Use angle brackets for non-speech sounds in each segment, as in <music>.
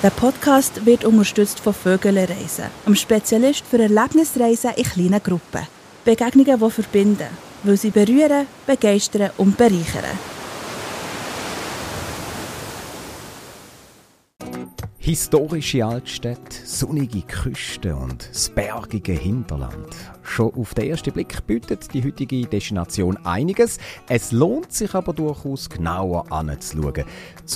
Der Podcast wird unterstützt von Vögelreisen, einem Spezialist für Erlebnisreisen in kleinen Gruppen. Begegnungen, die verbinden, weil sie berühren, begeistern und bereichern. Historische Altstädte, sonnige Küsten und das bergige Hinterland. Schon auf den ersten Blick bietet die heutige Destination einiges. Es lohnt sich aber durchaus genauer anzuschauen,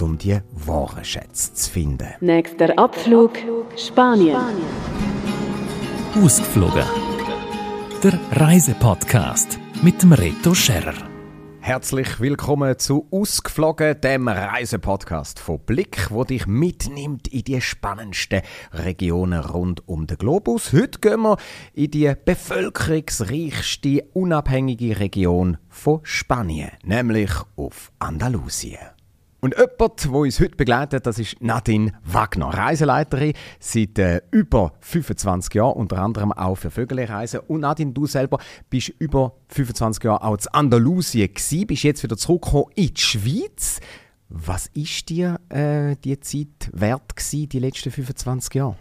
um die wahren Schätze zu finden. Nächster Abflug Spanien. Ausgeflogen. Der Reisepodcast mit dem Reto Scherrer. Herzlich willkommen zu Ausgeflogen, dem Reisepodcast von Blick, wo dich mitnimmt in die spannendsten Regionen rund um den Globus. Heute gehen wir in die bevölkerungsreichste unabhängige Region von Spanien, nämlich auf Andalusien. Und jemand, der uns heute begleitet, das ist Nadine Wagner, Reiseleiterin seit äh, über 25 Jahren, unter anderem auch für Vögelreisen. Und Nadine, du selber bist über 25 Jahre auch in Andalusien gewesen, bist jetzt wieder zurückgekommen in die Schweiz. Was ist dir äh, die Zeit wert gewesen, die letzten 25 Jahre?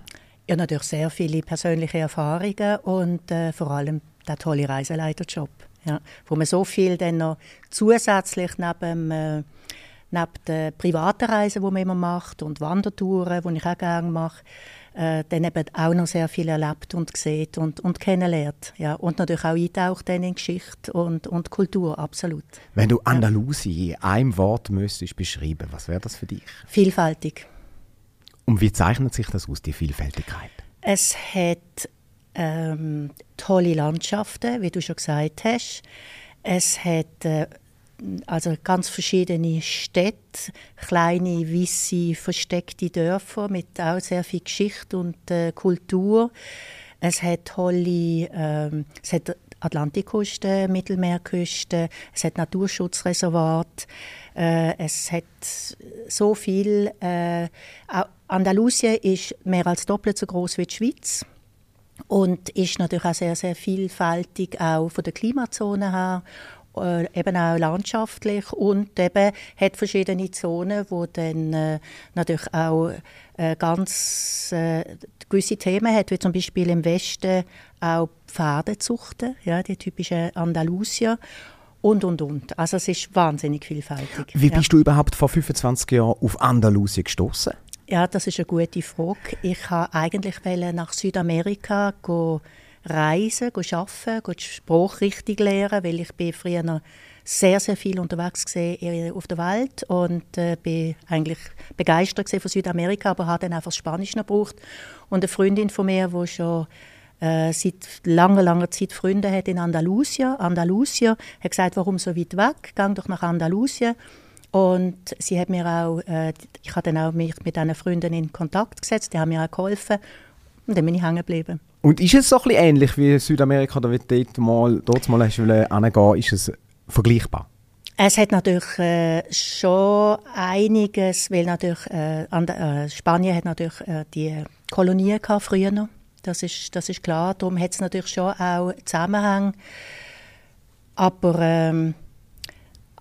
Ja, natürlich sehr viele persönliche Erfahrungen und äh, vor allem der tolle Reiseleiterjob, ja, wo man so viel dann noch zusätzlich neben äh, neben den privaten Reisen, die man immer macht und Wandertouren, die ich auch gerne mache, äh, dann eben auch noch sehr viel erlebt und gesehen und, und kennenlernt. Ja. Und natürlich auch eintaucht in Geschichte und, und Kultur, absolut. Wenn du Andalusien in einem Wort müsstest beschreiben, was wäre das für dich? Vielfältig. Und wie zeichnet sich das aus, die Vielfältigkeit? Es hat ähm, tolle Landschaften, wie du schon gesagt hast. Es hat äh, also ganz verschiedene Städte, kleine, weisse, versteckte Dörfer mit auch sehr viel Geschichte und äh, Kultur. Es hat tolle, ähm, es hat Atlantikküste, Mittelmeerküste, es hat Naturschutzreservat, äh, es hat so viel. Äh, Andalusien ist mehr als doppelt so groß wie die Schweiz und ist natürlich auch sehr, sehr vielfältig, auch von der Klimazone her äh, eben auch landschaftlich und eben hat verschiedene Zonen, wo dann äh, natürlich auch äh, ganz äh, gewisse Themen hat, wie zum Beispiel im Westen auch Pferdezuchten, ja, die typische Andalusier und, und, und. Also es ist wahnsinnig vielfältig. Wie bist ja. du überhaupt vor 25 Jahren auf Andalusien gestoßen? Ja, das ist eine gute Frage. Ich wollte eigentlich nach Südamerika gehen, reisen, arbeiten, die Sprache richtig lernen, weil ich bin früher sehr, sehr viel unterwegs gesehen auf der Welt und äh, bin eigentlich begeistert von Südamerika, aber habe dann einfach Spanisch noch gebraucht. Und eine Freundin von mir, die schon äh, seit langer, langer Zeit Freunde hat in Andalusien, Andalusien, hat gesagt, warum so weit weg, gang doch nach Andalusien. Und sie hat mir auch, äh, ich habe dann auch mich mit einer Freundin in Kontakt gesetzt, die haben mir auch geholfen und dann bin ich hängen geblieben. Und ist es so ein bisschen ähnlich wie Südamerika, oder wie dort mal, dort mal du hingehen, ist es vergleichbar? Es hat natürlich äh, schon einiges, weil natürlich äh, äh, Spanien hat natürlich äh, die Kolonien gehabt, früher noch. Das ist, das ist klar. Darum hat es natürlich schon auch Zusammenhänge. Aber ähm,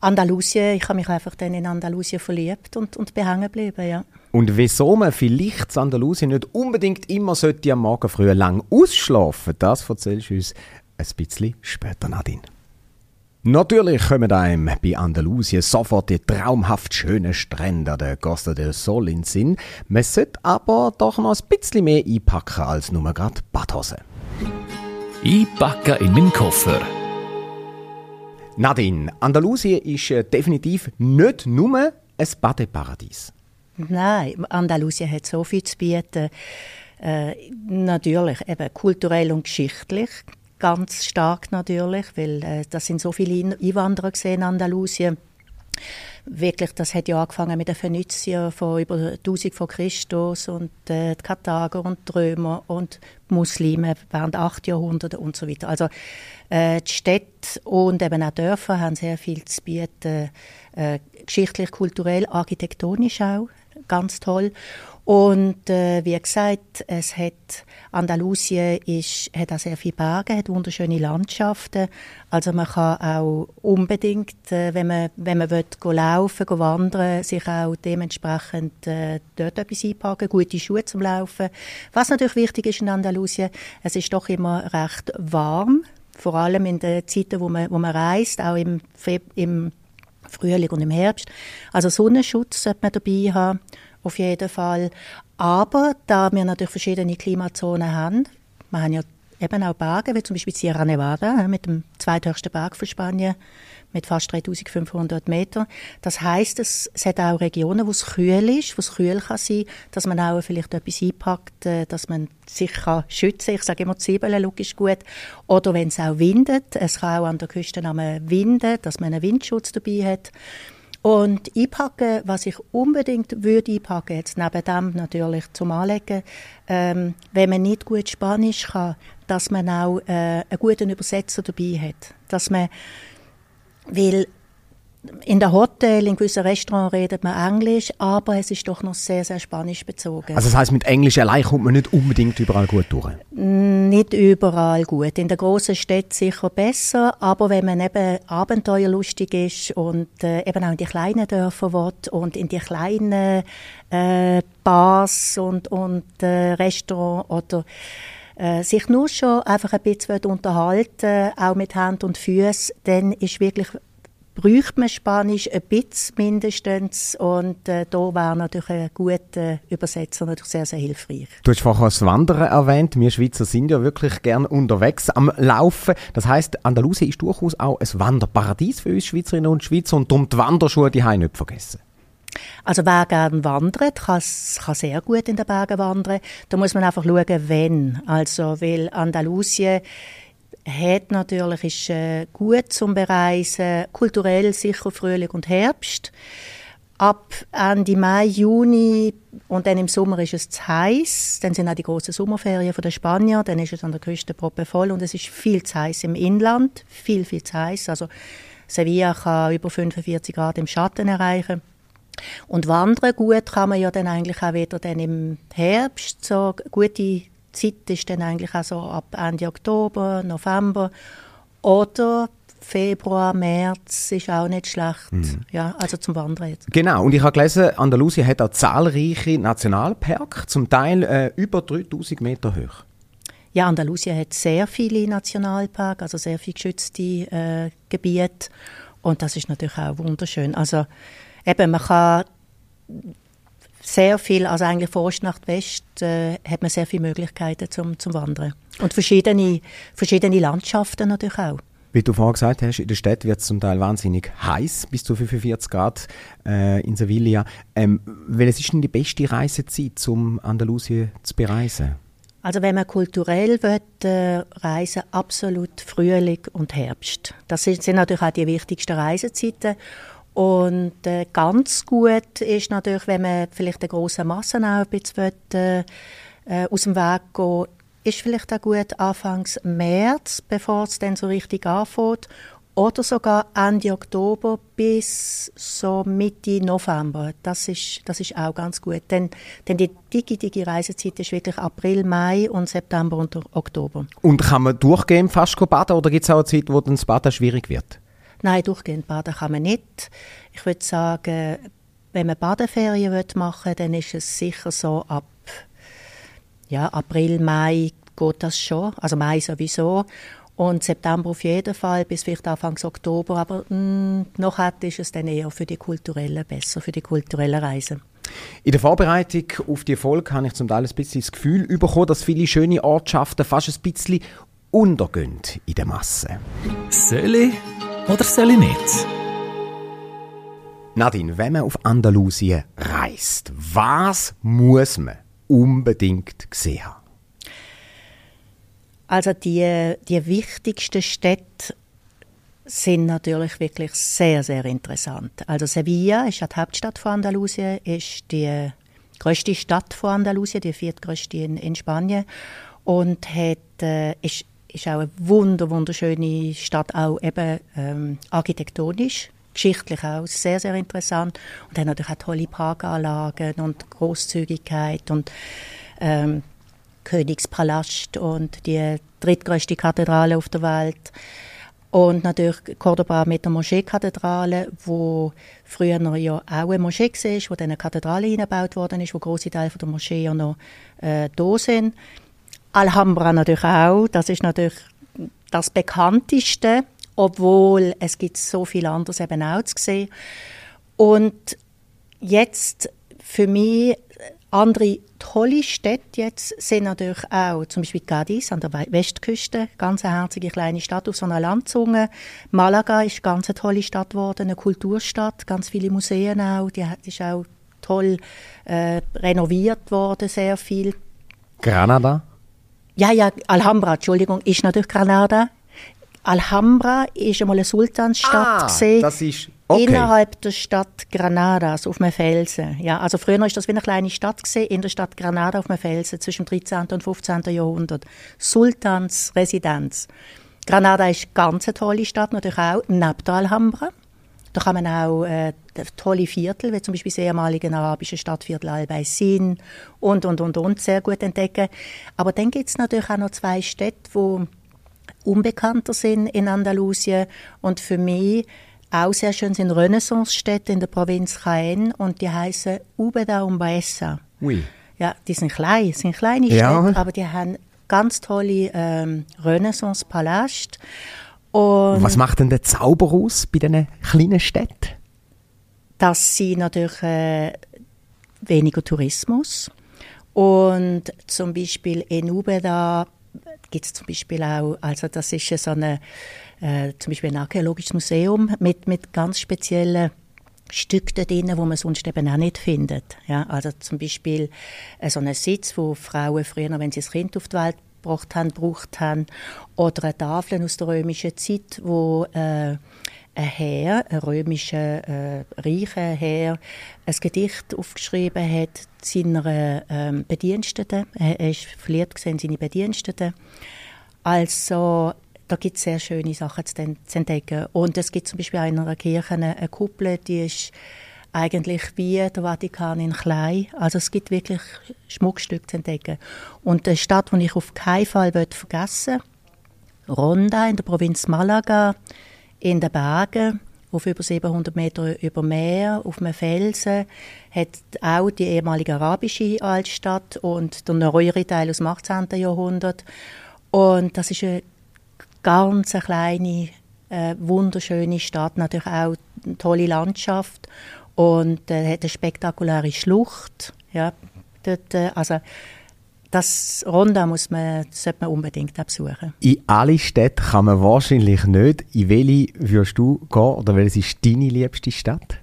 Andalusien, ich habe mich einfach dann in Andalusien verliebt und, und bin hängen geblieben, ja. Und wieso man vielleicht in Andalusien nicht unbedingt immer sollte am Morgen früh lang ausschlafen, das erzählst du uns ein bisschen später, Nadine. Natürlich kommen einem bei Andalusien sofort die traumhaft schönen Strände der Costa del Sol in den Sinn. Man sollte aber doch noch ein bisschen mehr einpacken als nur gerade Badhose. Einpacken in meinen Koffer. Nadine, Andalusien ist äh, definitiv nicht nur ein Badeparadies. Nein, Andalusien hat so viel zu bieten. Äh, natürlich eben kulturell und geschichtlich ganz stark natürlich, weil äh, das sind so viele Einwanderer in Andalusien. Wirklich, das hat ja angefangen mit den Phöniziern von über 1000 vor Christus und äh, die Karthager und die Römer und die Muslime während acht Jahrhunderte und so weiter. Also äh, die Städte und eben auch Dörfer haben sehr viel zu bieten, äh, geschichtlich, kulturell, architektonisch auch ganz toll. Und äh, wie gesagt, es hat Andalusien ist, hat auch sehr viele Berge, hat wunderschöne Landschaften. Also man kann auch unbedingt, äh, wenn man wenn man will, go laufen, go wandern, sich auch dementsprechend äh, dort etwas einpacken, gute Schuhe zum Laufen. Was natürlich wichtig ist in Andalusien, es ist doch immer recht warm, vor allem in den Zeiten, wo man wo man reist, auch im, Feb im Frühling und im Herbst. Also Sonnenschutz sollte man dabei haben auf jeden Fall. Aber da wir natürlich verschiedene Klimazonen haben, wir haben ja eben auch Berge, wie zum Beispiel Sierra Nevada, mit dem zweithöchsten Berg von Spanien, mit fast 3500 Metern. Das heißt, es, es hat auch Regionen, wo es kühl ist, wo es kühl kann sein, dass man auch vielleicht etwas einpackt, äh, dass man sich kann schützen Ich sage immer, Zwiebeln ist gut. Oder wenn es auch windet, es kann auch an der Küste winden, dass man einen Windschutz dabei hat. Und einpacken, was ich unbedingt würde einpacken, jetzt neben dem natürlich zum Anlegen, ähm, wenn man nicht gut Spanisch kann, dass man auch äh, einen guten Übersetzer dabei hat. Dass man, weil in der Hotel, in gewissen Restaurants redet man Englisch, aber es ist doch noch sehr, sehr Spanisch bezogen. Also das heißt, mit Englisch allein kommt man nicht unbedingt überall gut durch? Nicht überall gut. In der großen Stadt sicher besser, aber wenn man eben abenteuerlustig ist und äh, eben auch in die kleinen Dörfer will und in die kleinen äh, Bars und, und äh, Restaurants oder äh, sich nur schon einfach ein bisschen unterhalten, auch mit Hand und Füßen, dann ist wirklich bräuchte man Spanisch ein bisschen mindestens und äh, da wäre natürlich ein guter Übersetzer natürlich sehr, sehr hilfreich. Du hast vorher das Wandern erwähnt. Wir Schweizer sind ja wirklich gern unterwegs am Laufen. Das heißt, Andalusien ist durchaus auch ein Wanderparadies für uns Schweizerinnen und Schweizer und darum die Wanderschuhe die nicht vergessen. Also wer gerne wandert, kann, kann sehr gut in den Bergen wandern. Da muss man einfach schauen, wenn. Also, weil Andalusien hat natürlich, ist äh, gut zum Bereisen, kulturell sicher Frühling und Herbst. Ab Ende Mai, Juni und dann im Sommer ist es zu heiß. Dann sind auch die großen Sommerferien von der Spanier. Dann ist es an der Küste voll und es ist viel zu heiß im Inland, viel viel zu heiß. Also Sevilla kann über 45 Grad im Schatten erreichen. Und wandern gut kann man ja dann eigentlich auch wieder dann im Herbst so gute Zeit ist dann eigentlich auch so ab Ende Oktober, November oder Februar, März ist auch nicht schlecht. Mhm. Ja, also zum Wandern jetzt. Genau, und ich habe gelesen, Andalusien hat auch zahlreiche Nationalparks, zum Teil äh, über 3000 Meter hoch. Ja, Andalusien hat sehr viele Nationalparks, also sehr viele geschützte äh, Gebiete. Und das ist natürlich auch wunderschön. Also eben, man kann sehr viel, also eigentlich von Ost nach West, äh, hat man sehr viele Möglichkeiten zum, zum Wandern. Und verschiedene, verschiedene Landschaften natürlich auch. Wie du vorhin gesagt hast, in der Stadt wird es zum Teil wahnsinnig heiß, bis zu 45 Grad äh, in Sevilla. Ähm, welches ist denn die beste Reisezeit, um Andalusien zu bereisen? Also wenn man kulturell will, äh, reisen, absolut Frühling und Herbst. Das sind, sind natürlich auch die wichtigsten Reisezeiten. Und äh, ganz gut ist natürlich, wenn man vielleicht eine große Masse auch ein will, äh, aus dem Weg gehen ist vielleicht auch gut Anfangs März, bevor es dann so richtig anfängt. Oder sogar Ende Oktober bis so Mitte November. Das ist, das ist auch ganz gut. Denn, denn die dicke, dicke Reisezeit ist wirklich April, Mai und September und Oktober. Und kann man durchgehend fast baden oder gibt es auch eine Zeit, wo dann das Baden schwierig wird? Nein, durchgehend baden kann man nicht. Ich würde sagen, wenn man Badeferien machen will, dann ist es sicher so ab ja, April, Mai geht das schon. Also Mai sowieso. Und September auf jeden Fall, bis vielleicht Anfang Oktober. Aber mh, mm, noch ist es dann eher für die kulturellen besser, für die kulturellen Reisen. In der Vorbereitung auf die Folge habe ich zum Teil ein bisschen das Gefühl bekommen, dass viele schöne Ortschaften fast ein bisschen untergehen in der Masse. Soll oder soll ich nicht? Nadine, wenn man auf Andalusien reist, was muss man unbedingt gesehen haben? Also die, die wichtigsten Städte sind natürlich wirklich sehr, sehr interessant. Also Sevilla ist die Hauptstadt von Andalusien, ist die größte Stadt von Andalusien, die viertgrößte in, in Spanien und hat, äh, ist ist auch eine wunder, wunderschöne Stadt, auch eben ähm, architektonisch geschichtlich auch sehr, sehr interessant. Und dann natürlich auch tolle Parkanlagen und Großzügigkeit und ähm, Königspalast und die drittgrößte Kathedrale auf der Welt. Und natürlich Cordoba mit der Moscheekathedrale, wo früher noch ja auch eine Moschee war, wo dann eine Kathedrale eingebaut worden ist, wo große Teile der Moschee ja noch äh, da sind. Alhambra natürlich auch, das ist natürlich das bekannteste, obwohl es gibt so viel anderes eben auch zu sehen. Und jetzt für mich andere tolle Städte jetzt sind natürlich auch zum Beispiel Cadiz an der Westküste, ganz eine herzige kleine Stadt auf so einer Landzunge. Malaga ist ganz tolle Stadt geworden, eine Kulturstadt, ganz viele Museen auch. Die ist auch toll äh, renoviert worden, sehr viel. Granada? Ja, ja, Alhambra, Entschuldigung, ist natürlich Granada. Alhambra ist einmal eine Sultansstadt ah, gesehen. Das ist okay. Innerhalb der Stadt Granadas auf einem Felsen. Ja, also früher war das wie eine kleine Stadt gesehen, in der Stadt Granada auf einem Felsen zwischen dem 13. und 15. Jahrhundert. Sultans Residenz. Granada ist eine ganz tolle Stadt, natürlich auch neben der Alhambra. Da kann man auch äh, tolle Viertel, wie zum Beispiel das ehemalige arabische Stadtviertel Albaysin und, und, und, und, sehr gut entdecken. Aber dann gibt es natürlich auch noch zwei Städte, die unbekannter sind in Andalusien und für mich auch sehr schön sind Renaissance-Städte in der Provinz Jaén und die heißen Ubeda und Baeza. Oui. Ja, die sind klein, sind kleine Ja. Städte, aber die haben ganz tolle ähm, Renaissance-Paläste. Und Was macht denn der Zauber aus bei diesen kleinen Städten? dass sie natürlich äh, weniger Tourismus und zum Beispiel in Ubeda gibt es zum Beispiel auch, also das ist so eine, äh, zum Beispiel ein archäologisches Museum mit, mit ganz speziellen Stück da drin, wo man sonst eben auch nicht findet. Ja, also zum Beispiel äh, so einen Sitz, wo Frauen früher, wenn sie das Kind auf die Welt gebracht haben, gebraucht haben, oder eine Tafel aus der römischen Zeit, wo äh, ein Herr, ein römischer äh, reicher Herr, ein Gedicht aufgeschrieben hat seiner ähm, Bediensteten. Er, er ist verliert gesehen seine Bediensteten. Also da gibt es sehr schöne Sachen zu, entdecken. Und es gibt zum Beispiel in einer Kirche eine Kuppel, die ist eigentlich wie der Vatikan in klein. Also es gibt wirklich Schmuckstücke zu entdecken. Und eine Stadt, die ich auf keinen Fall vergessen will, Ronda in der Provinz Malaga, in den Bergen, auf über 700 Meter über Meer, auf einem Felsen, hat auch die ehemalige arabische Altstadt und der neuere Teil aus dem 18. Jahrhundert. Und das ist eine ganz eine kleine, äh, wunderschöne Stadt, natürlich auch eine tolle Landschaft und äh, hat eine spektakuläre Schlucht. Ja, dort, äh, also das Ronda muss man, sollte man unbedingt besuchen. In alle Städte kann man wahrscheinlich nicht. In welche würdest du gehen oder welche ist deine liebste Stadt?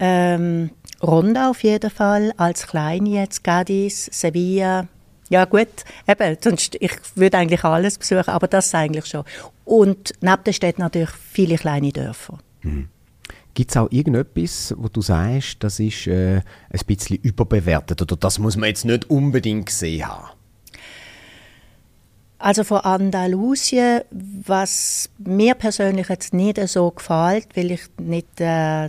Ähm, Ronda auf jeden Fall, als kleine jetzt, Cadiz, Sevilla. Ja gut, eben, sonst, ich würde eigentlich alles besuchen, aber das eigentlich schon. Und neben der Stadt natürlich viele kleine Dörfer. Gibt es auch irgendetwas, wo du sagst, das ist äh, ein bisschen überbewertet oder das muss man jetzt nicht unbedingt gesehen haben? Also von Andalusien, was mir persönlich jetzt nicht so gefällt, weil ich nicht, äh,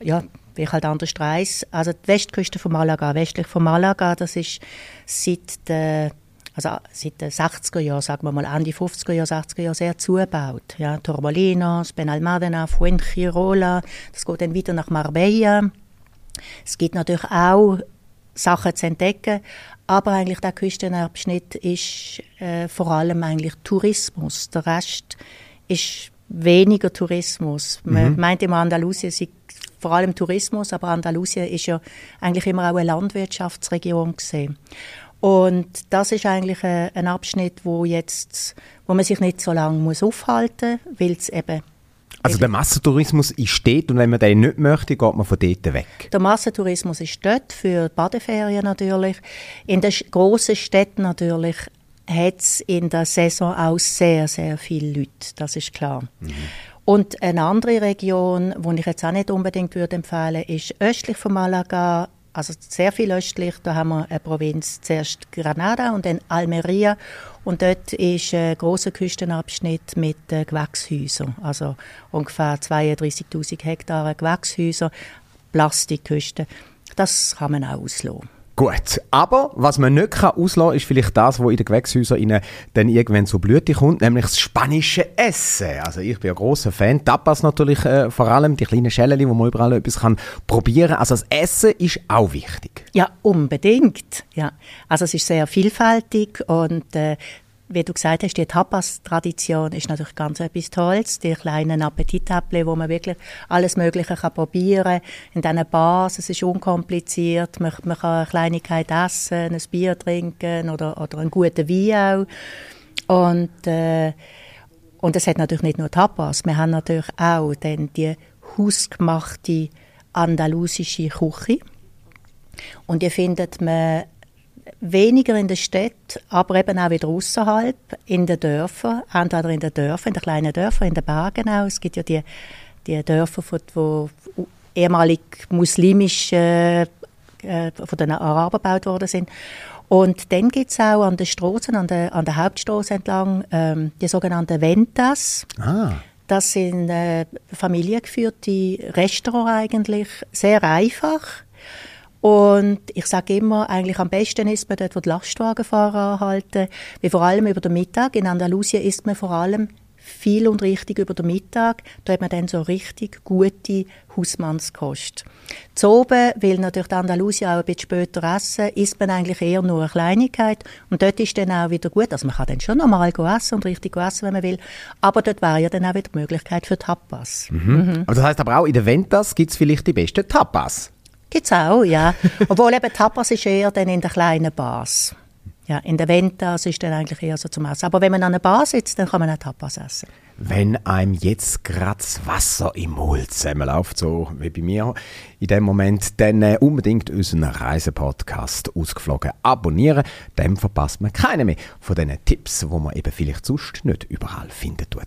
ja, weil ich halt anders reise. Also die Westküste von Malaga, westlich von Malaga, das ist seit der also seit den 60er Jahren, sagen wir mal Ende 50er Jahre, 60er Jahre sehr zugebaut. Ja, Torremolinos, Benalmádena, Fuengirola, das geht dann wieder nach Marbella. Es gibt natürlich auch Sachen zu entdecken, aber eigentlich der Küstenabschnitt ist äh, vor allem eigentlich Tourismus. Der Rest ist weniger Tourismus. Man meint immer, Andalusien sei vor allem Tourismus, aber Andalusien ist ja eigentlich immer auch eine Landwirtschaftsregion gesehen. Und das ist eigentlich ein, ein Abschnitt, wo jetzt, wo man sich nicht so lange muss aufhalten muss, weil es eben Also der Massentourismus ist dort und wenn man den nicht möchte, geht man von dort weg. Der Massentourismus ist dort, für Badeferien natürlich. In den grossen Städten natürlich hat es in der Saison auch sehr, sehr viele Leute, das ist klar. Und eine andere Region, die ich jetzt auch nicht unbedingt würde empfehlen ist östlich von Malaga, also sehr viel östlich. Da haben wir eine Provinz, zuerst Granada und dann Almeria. Und dort ist ein großer Küstenabschnitt mit äh, Gewächshäusern, also ungefähr 32.000 Hektar Gewächshäuser, Plastikküste. Das kann man auch auslassen. Gut, aber was man nicht kann auslassen kann, ist vielleicht das, was in den Gewächshäusern dann irgendwann zur Blüte kommt, nämlich das spanische Essen. Also ich bin ja großer Fan. Tapas natürlich äh, vor allem, die kleinen Schälchen, wo man überall etwas kann probieren kann. Also das Essen ist auch wichtig. Ja, unbedingt. Ja. Also es ist sehr vielfältig und äh, wie du gesagt hast, die Tapas-Tradition ist natürlich ganz etwas Tolles. Die kleinen Appetitäppchen, wo man wirklich alles Mögliche kann probieren kann. In diesen Bars, es ist unkompliziert. Man, man kann eine Kleinigkeit essen, ein Bier trinken oder, oder einen guten Wein auch. Und, äh, und es hat natürlich nicht nur Tapas. Wir haben natürlich auch dann die hausgemachte andalusische Küche. Und die findet man weniger in der Stadt, aber eben auch wieder außerhalb, in den Dörfern, entweder in den Dörfern, in den kleinen Dörfern, in den Bergen auch. Es gibt ja die, die Dörfer, die ehemalig muslimisch äh, äh, von den Arabern gebaut worden sind. Und dann gibt es auch an den Straßen, an der, an der Hauptstraße entlang, ähm, die sogenannten Ventas. Ah. Das sind äh, familiengeführte Restaurants eigentlich, sehr einfach und ich sage immer, eigentlich am besten ist man dort, wo die Lastwagenfahrer anhalten. Wie vor allem über den Mittag. In Andalusien isst man vor allem viel und richtig über den Mittag. Da hat man dann so richtig gute Hausmannskost. Zu oben, weil natürlich Andalusien auch ein bisschen später essen, isst man eigentlich eher nur eine Kleinigkeit. Und dort ist dann auch wieder gut. Also man kann dann schon normal essen und richtig essen, wenn man will. Aber dort wäre ja dann auch wieder die Möglichkeit für Tapas. Mhm. Mhm. Aber das heißt aber auch, in den Ventas gibt es vielleicht die besten Tapas. Gibt's auch, ja. <laughs> Obwohl eben Tapas ist eher dann in den kleinen Bars. Ja, in der Ventas ist dann eigentlich eher so zum Essen. Aber wenn man an einer Bar sitzt, dann kann man auch Tapas essen. Wenn einem jetzt gerade das Wasser im Mund zusammenläuft, so wie bei mir in dem Moment, dann äh, unbedingt unseren Reisepodcast ausgeflogen abonnieren. Dann verpasst man keine mehr von diesen Tipps, wo man eben vielleicht sonst nicht überall finden tut.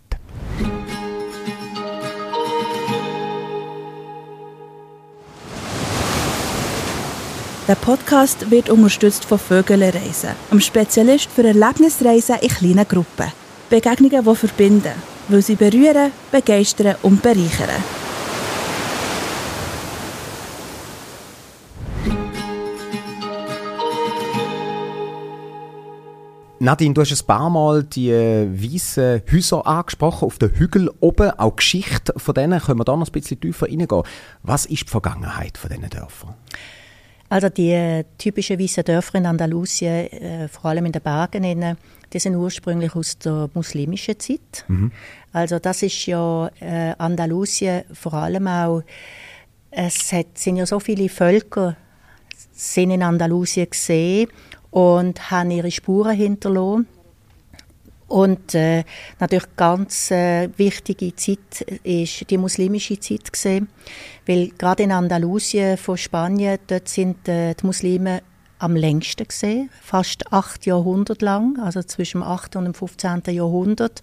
Der Podcast wird unterstützt von Vögele Reisen, einem Spezialist für Erlebnisreisen in kleinen Gruppen. Begegnungen, die verbinden, weil sie berühren, begeistern und bereichern. Nadine, du hast ein paar Mal die äh, weißen Häuser angesprochen, auf den Hügel oben. Auch die Geschichte von denen können wir da noch ein bisschen tiefer reingehen. Was ist die Vergangenheit von diesen Dörfern? Also die typischen weißen Dörfer in Andalusien, äh, vor allem in den Bergen, die sind ursprünglich aus der muslimischen Zeit. Mhm. Also das ist ja äh, Andalusien vor allem auch, es hat, sind ja so viele Völker sind in Andalusien gesehen und haben ihre Spuren hinterlassen. Und äh, natürlich ganz äh, wichtige Zeit ist die muslimische Zeit gesehen, weil gerade in Andalusien von Spanien dort sind äh, die Muslime am längsten gesehen, fast acht Jahrhunderte lang, also zwischen dem 8. und dem 15. Jahrhundert.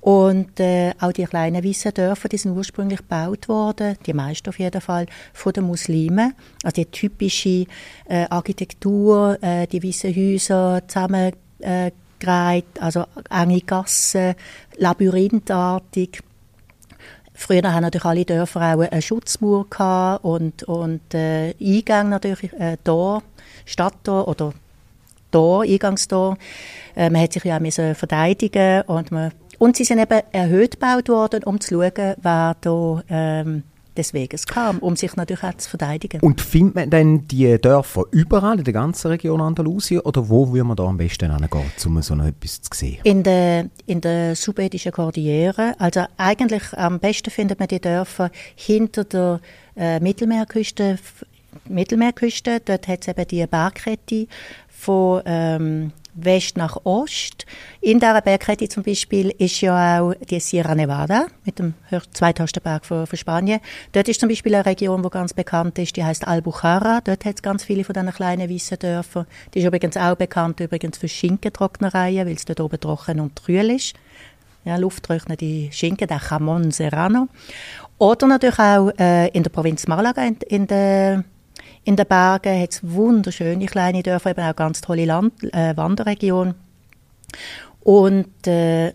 Und äh, auch die kleinen weißen Dörfer, die sind ursprünglich gebaut worden, die meisten auf jeden Fall, von den Muslimen. Also die typische äh, Architektur, äh, die weißen Häuser zusammen äh, gereiht, also enge Gassen, labyrinthartig. Früher haben natürlich alle Dörfer auch eine Schutzmauer gehabt und, und äh, Eingänge natürlich, äh, Tor, Stadttor oder Tor, Eingangstor. Äh, man hat sich ja auch verteidigen und man und sie sind eben erhöht gebaut worden, um zu schauen, wer da ähm, des Weges kam, um sich natürlich auch zu verteidigen. Und findet man denn die Dörfer überall in der ganzen Region Andalusien oder wo würde man da am besten hingehen, um so etwas zu sehen? In der, in der subedischen Kordillere. Also eigentlich am besten findet man die Dörfer hinter der äh, Mittelmeerküste. Mittelmeerküste, dort hat es eben die Bergkette von ähm, West nach Ost. In dieser Bergkette zum Beispiel ist ja auch die Sierra Nevada mit dem zweithöchsten Berg von, von, Spanien. Dort ist zum Beispiel eine Region, die ganz bekannt ist, die heißt Albujarra. Dort hat es ganz viele von diesen kleinen weißen Dörfern. Die ist übrigens auch bekannt übrigens für Schinkentrocknereien, weil es dort oben trocken und trühl ist. Ja, lufttrocknete Schinken, der Jamon Serrano. Oder natürlich auch äh, in der Provinz Malaga in, in der In den Bergen hat es wunderschöne kleine Dörfer, eben auch ganz tolle Land äh, Wanderregionen. Und äh,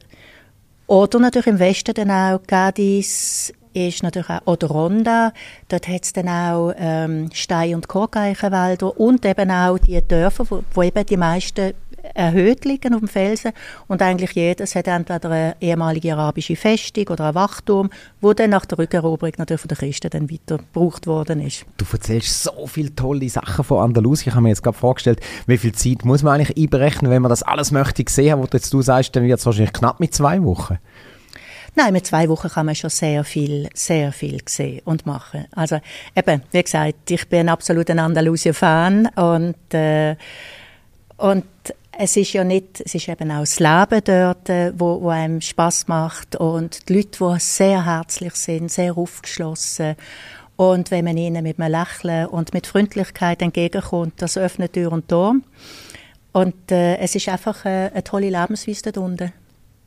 oder natürlich im Westen dann auch Gadis ist natürlich auch oder Ronda. Dort hat es dann auch ähm, Stein- und Korkeichenwälder und eben auch die Dörfer, wo, wo eben die meisten erhöht liegen auf dem Felsen und eigentlich jedes hat entweder eine ehemalige arabische Festung oder ein Wachturm, wo dann nach der Rückeroberung natürlich von den Christen dann weiter gebraucht worden ist. Du erzählst so viele tolle Sachen von Andalusien. Ich habe mir jetzt gerade vorgestellt, wie viel Zeit muss man eigentlich einberechnen, wenn man das alles möchte sehen, was jetzt du sagst, dann wird es wahrscheinlich knapp mit zwei Wochen. Nein, mit zwei Wochen kann man schon sehr viel, sehr viel sehen und machen. Also eben, wie gesagt, ich bin ein absoluter Andalusien-Fan und äh, und es ist ja nicht, es ist eben auch das Leben dort, äh, wo, wo einem Spaß macht und die Leute, die sehr herzlich sind, sehr aufgeschlossen und wenn man ihnen mit einem Lächeln und mit Freundlichkeit entgegenkommt, das öffnet Tür und Tor. Und äh, es ist einfach äh, eine tolle Lebensweise dort unten.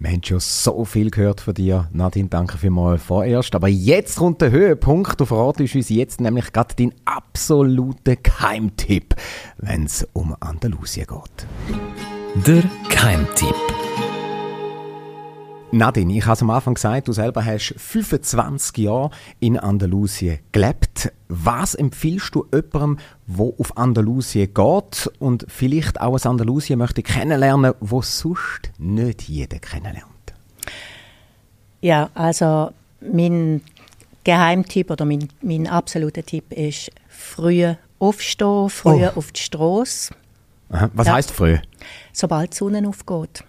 Wir haben schon so viel gehört von dir. Nadine, danke vielmals vorerst. Aber jetzt kommt der Höhepunkt. Du verratest uns jetzt nämlich gerade deinen absoluten Keimtipp, wenn es um Andalusien geht. Der Keimtipp. Nadine, ich habe es am Anfang gesagt, du selber hast 25 Jahre in Andalusien gelebt. Was empfiehlst du jemandem, der auf Andalusien geht und vielleicht auch aus Andalusien möchte kennenlernen, wo sonst nicht jeder kennenlernt? Ja, also mein Geheimtipp oder mein, mein absoluter Tipp ist früh aufstehen, früh oh. auf die Straße. Was ja. heißt früh? Sobald die Sonne aufgeht.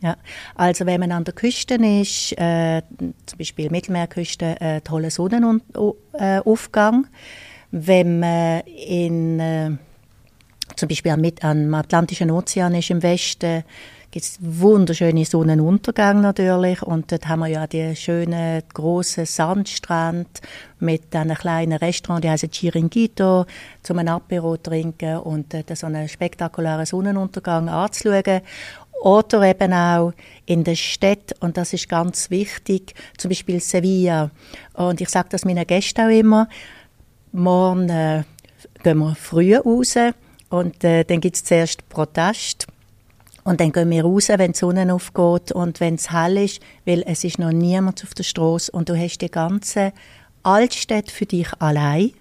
Ja, also wenn man an der Küste ist, äh, zum Beispiel Mittelmeerküste, äh, toller Sonnenaufgang. Wenn man in, äh, zum Beispiel am, am Atlantischen Ozean ist im Westen, gibt es wunderschöne Sonnenuntergänge natürlich. Und dort haben wir ja die schönen großen Sandstrand mit einem kleinen Restaurant, die heißt Chiringuito, zum ein Apero trinken und äh, so einen spektakulären Sonnenuntergang anzuschauen oder eben auch in der Stadt und das ist ganz wichtig, zum Beispiel Sevilla. Und ich sage das meinen Gästen auch immer, morgen äh, gehen wir früh raus und äh, dann gibt es zuerst Protest und dann gehen wir raus, wenn die Sonne aufgeht und wenn es hell ist, weil es ist noch niemand auf der Straße und du hast die ganze Altstadt für dich allein.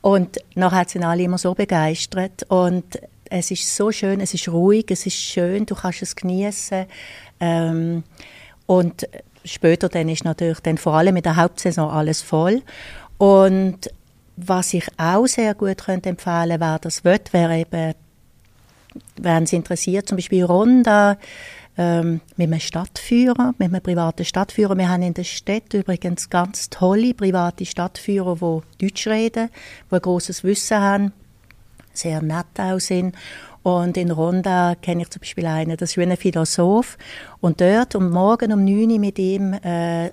Und nachher sind alle immer so begeistert und es ist so schön, es ist ruhig, es ist schön, du kannst es genießen. Ähm, und später dann ist natürlich dann vor allem in der Hauptsaison alles voll. Und was ich auch sehr gut könnte empfehlen, wer das will, wäre eben, wenn es interessiert, zum Beispiel Ronda, ähm, mit einem Stadtführer, mit einem privaten Stadtführer. Wir haben in der Stadt übrigens ganz tolle private Stadtführer, die Deutsch reden, die ein grosses Wissen haben sehr nett auch sind. Und in Ronda kenne ich zum Beispiel einen, das ist ein Philosoph. Und dort um morgen um 9 Uhr mit ihm äh,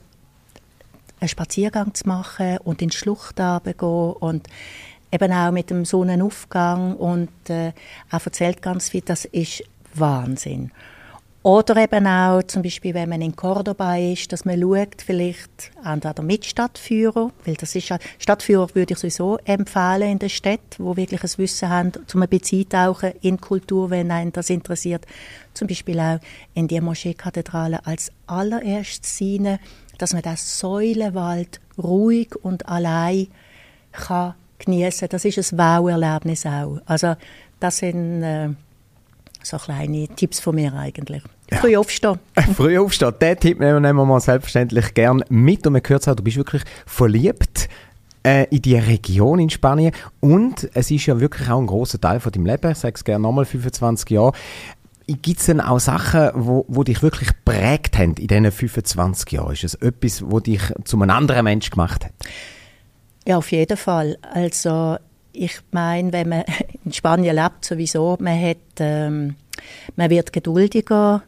einen Spaziergang zu machen und in die Schlucht gehen und eben auch mit dem Sonnenaufgang und äh, er erzählt ganz viel, das ist Wahnsinn. Oder eben auch zum Beispiel, wenn man in Cordoba ist, dass man schaut, vielleicht entweder mit Stadtführer, weil das ist Stadtführer würde ich sowieso empfehlen in der Stadt, wo wirklich ein Wissen haben, zum eintauchen in Kultur, wenn einen das interessiert. Zum Beispiel auch in die Moscheekathedrale als allererstes Szene, dass man das Säulenwald ruhig und allein kann genießen. Das ist ein Wow-Erlebnis auch. Also das sind äh, so kleine Tipps von mir eigentlich. Ja. Früh aufstehen. <laughs> Früh aufstehen. Den Tipp nehmen wir mal selbstverständlich gerne mit. Und man hört auch, du bist wirklich verliebt äh, in die Region in Spanien. Und es ist ja wirklich auch ein großer Teil von deinem Leben. Ich sage es gerne nochmal, 25 Jahre. Gibt es denn auch Sachen, wo, wo dich wirklich prägt haben in diesen 25 Jahren? Ist es etwas, wo dich zu einem anderen Mensch gemacht hat? Ja, auf jeden Fall. Also ich meine, wenn man <laughs> in Spanien lebt, sowieso, man, hat, ähm, man wird geduldiger.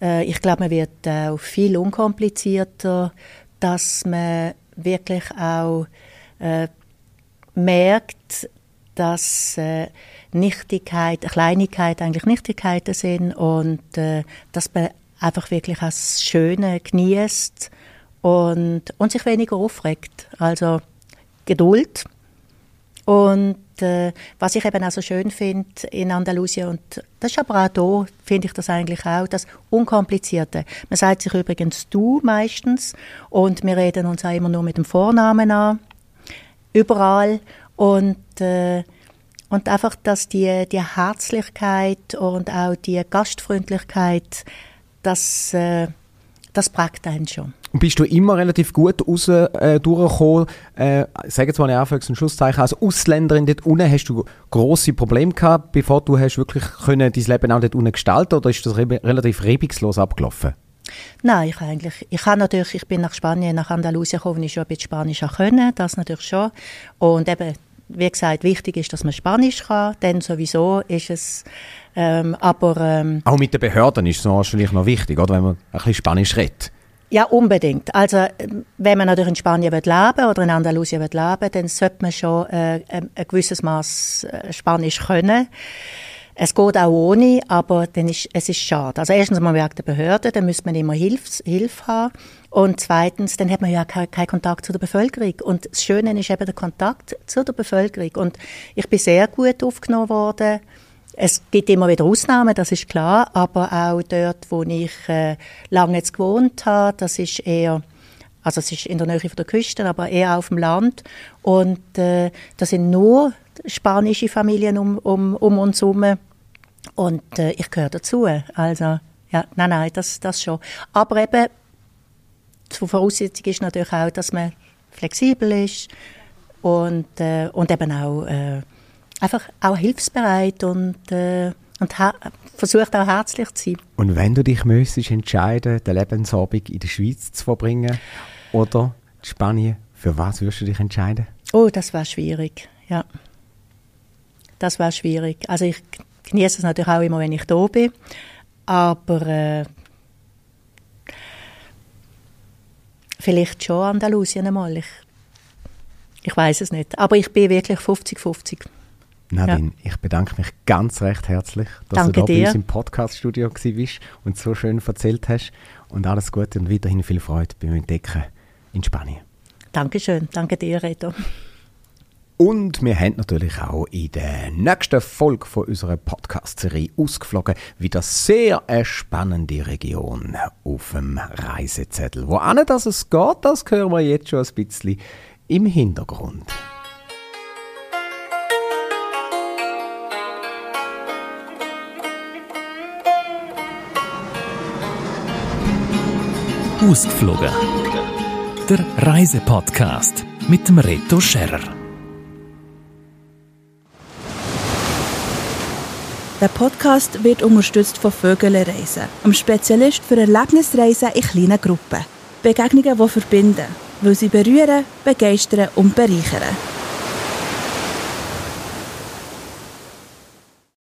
Äh, ich glaube, man wird auch viel unkomplizierter, dass man wirklich auch äh, merkt, dass äh, Nichtigkeit, Kleinigkeit eigentlich Nichtigkeiten sind und äh, dass man einfach wirklich das Schöne genießt und, und sich weniger aufregt. Also Geduld und äh, was ich eben auch so schön finde in Andalusien, und das ist aber auch hier, finde ich das eigentlich auch, das Unkomplizierte. Man sagt sich übrigens du meistens und wir reden uns auch immer nur mit dem Vornamen an, überall. Und, äh, und einfach, dass die, die Herzlichkeit und auch die Gastfreundlichkeit, das, äh, das prägt einen schon. Und bist du immer relativ gut raus, äh, durchgekommen? Äh, sag jetzt mal in Anführungs- und Schlusszeichen, als Ausländerin dort unten, hast du grosse Probleme gehabt, bevor du hast wirklich können dein Leben auch dort unten gestalten oder ist das re relativ reibungslos abgelaufen? Nein, ich eigentlich, ich habe natürlich, ich bin nach Spanien, nach Andalusien gekommen, ich schon ein bisschen Spanisch können, das natürlich schon. Und eben, wie gesagt, wichtig ist, dass man Spanisch kann, denn sowieso ist es, ähm, aber... Ähm, auch mit den Behörden ist es wahrscheinlich noch wichtig, oder, wenn man ein bisschen Spanisch redet. Ja, unbedingt. Also, wenn man natürlich in Spanien leben will oder in Andalusien will leben, dann sollte man schon äh, ein, ein gewisses Maß äh, Spanisch können. Es geht auch ohne, aber dann ist, es ist schade. Also erstens mal wegen der Behörden, dann müsste man immer Hilfe, Hilfe haben. Und zweitens, dann hat man ja keinen kein Kontakt zu der Bevölkerung. Und das Schöne ist eben der Kontakt zu der Bevölkerung. Und ich bin sehr gut aufgenommen worden. Es gibt immer wieder Ausnahmen, das ist klar, aber auch dort, wo ich äh, lange jetzt gewohnt habe, das ist eher, also es ist in der Nähe von der Küste, aber eher auf dem Land. Und äh, da sind nur spanische Familien um, um, um uns herum. Und äh, ich gehöre dazu. Also, ja, nein, nein, das, das schon. Aber eben, die Voraussetzung ist natürlich auch, dass man flexibel ist und, äh, und eben auch äh, einfach auch hilfsbereit und, äh, und versucht auch herzlich zu sein. Und wenn du dich müsstest entscheiden, den Lebensabend in der Schweiz zu verbringen oder in Spanien, für was würdest du dich entscheiden? Oh, das war schwierig, ja. Das war schwierig. Also ich genieße es natürlich auch immer, wenn ich da bin, aber äh, vielleicht schon Andalusien einmal. Ich, ich weiß es nicht. Aber ich bin wirklich 50-50. Nadine, ja. ich bedanke mich ganz recht herzlich, dass Danke du da dir. bei uns im Podcaststudio bist und so schön erzählt hast. Und alles Gute und weiterhin viel Freude beim Entdecken in Spanien. Dankeschön. Danke dir, Reto. Und wir haben natürlich auch in der nächsten Folge von unserer Podcast-Serie ausgeflogen, wieder sehr eine spannende Region auf dem Reisezettel. Wo an dass es geht, das hören wir jetzt schon ein bisschen im Hintergrund. Ausgeflogen. Der Reisepodcast mit dem Reto Scherrer. Der Podcast wird unterstützt von Vögele Reisen, einem Spezialist für Erlebnisreisen in kleinen Gruppen. Begegnungen, die verbinden, weil sie berühren, begeistern und bereichern.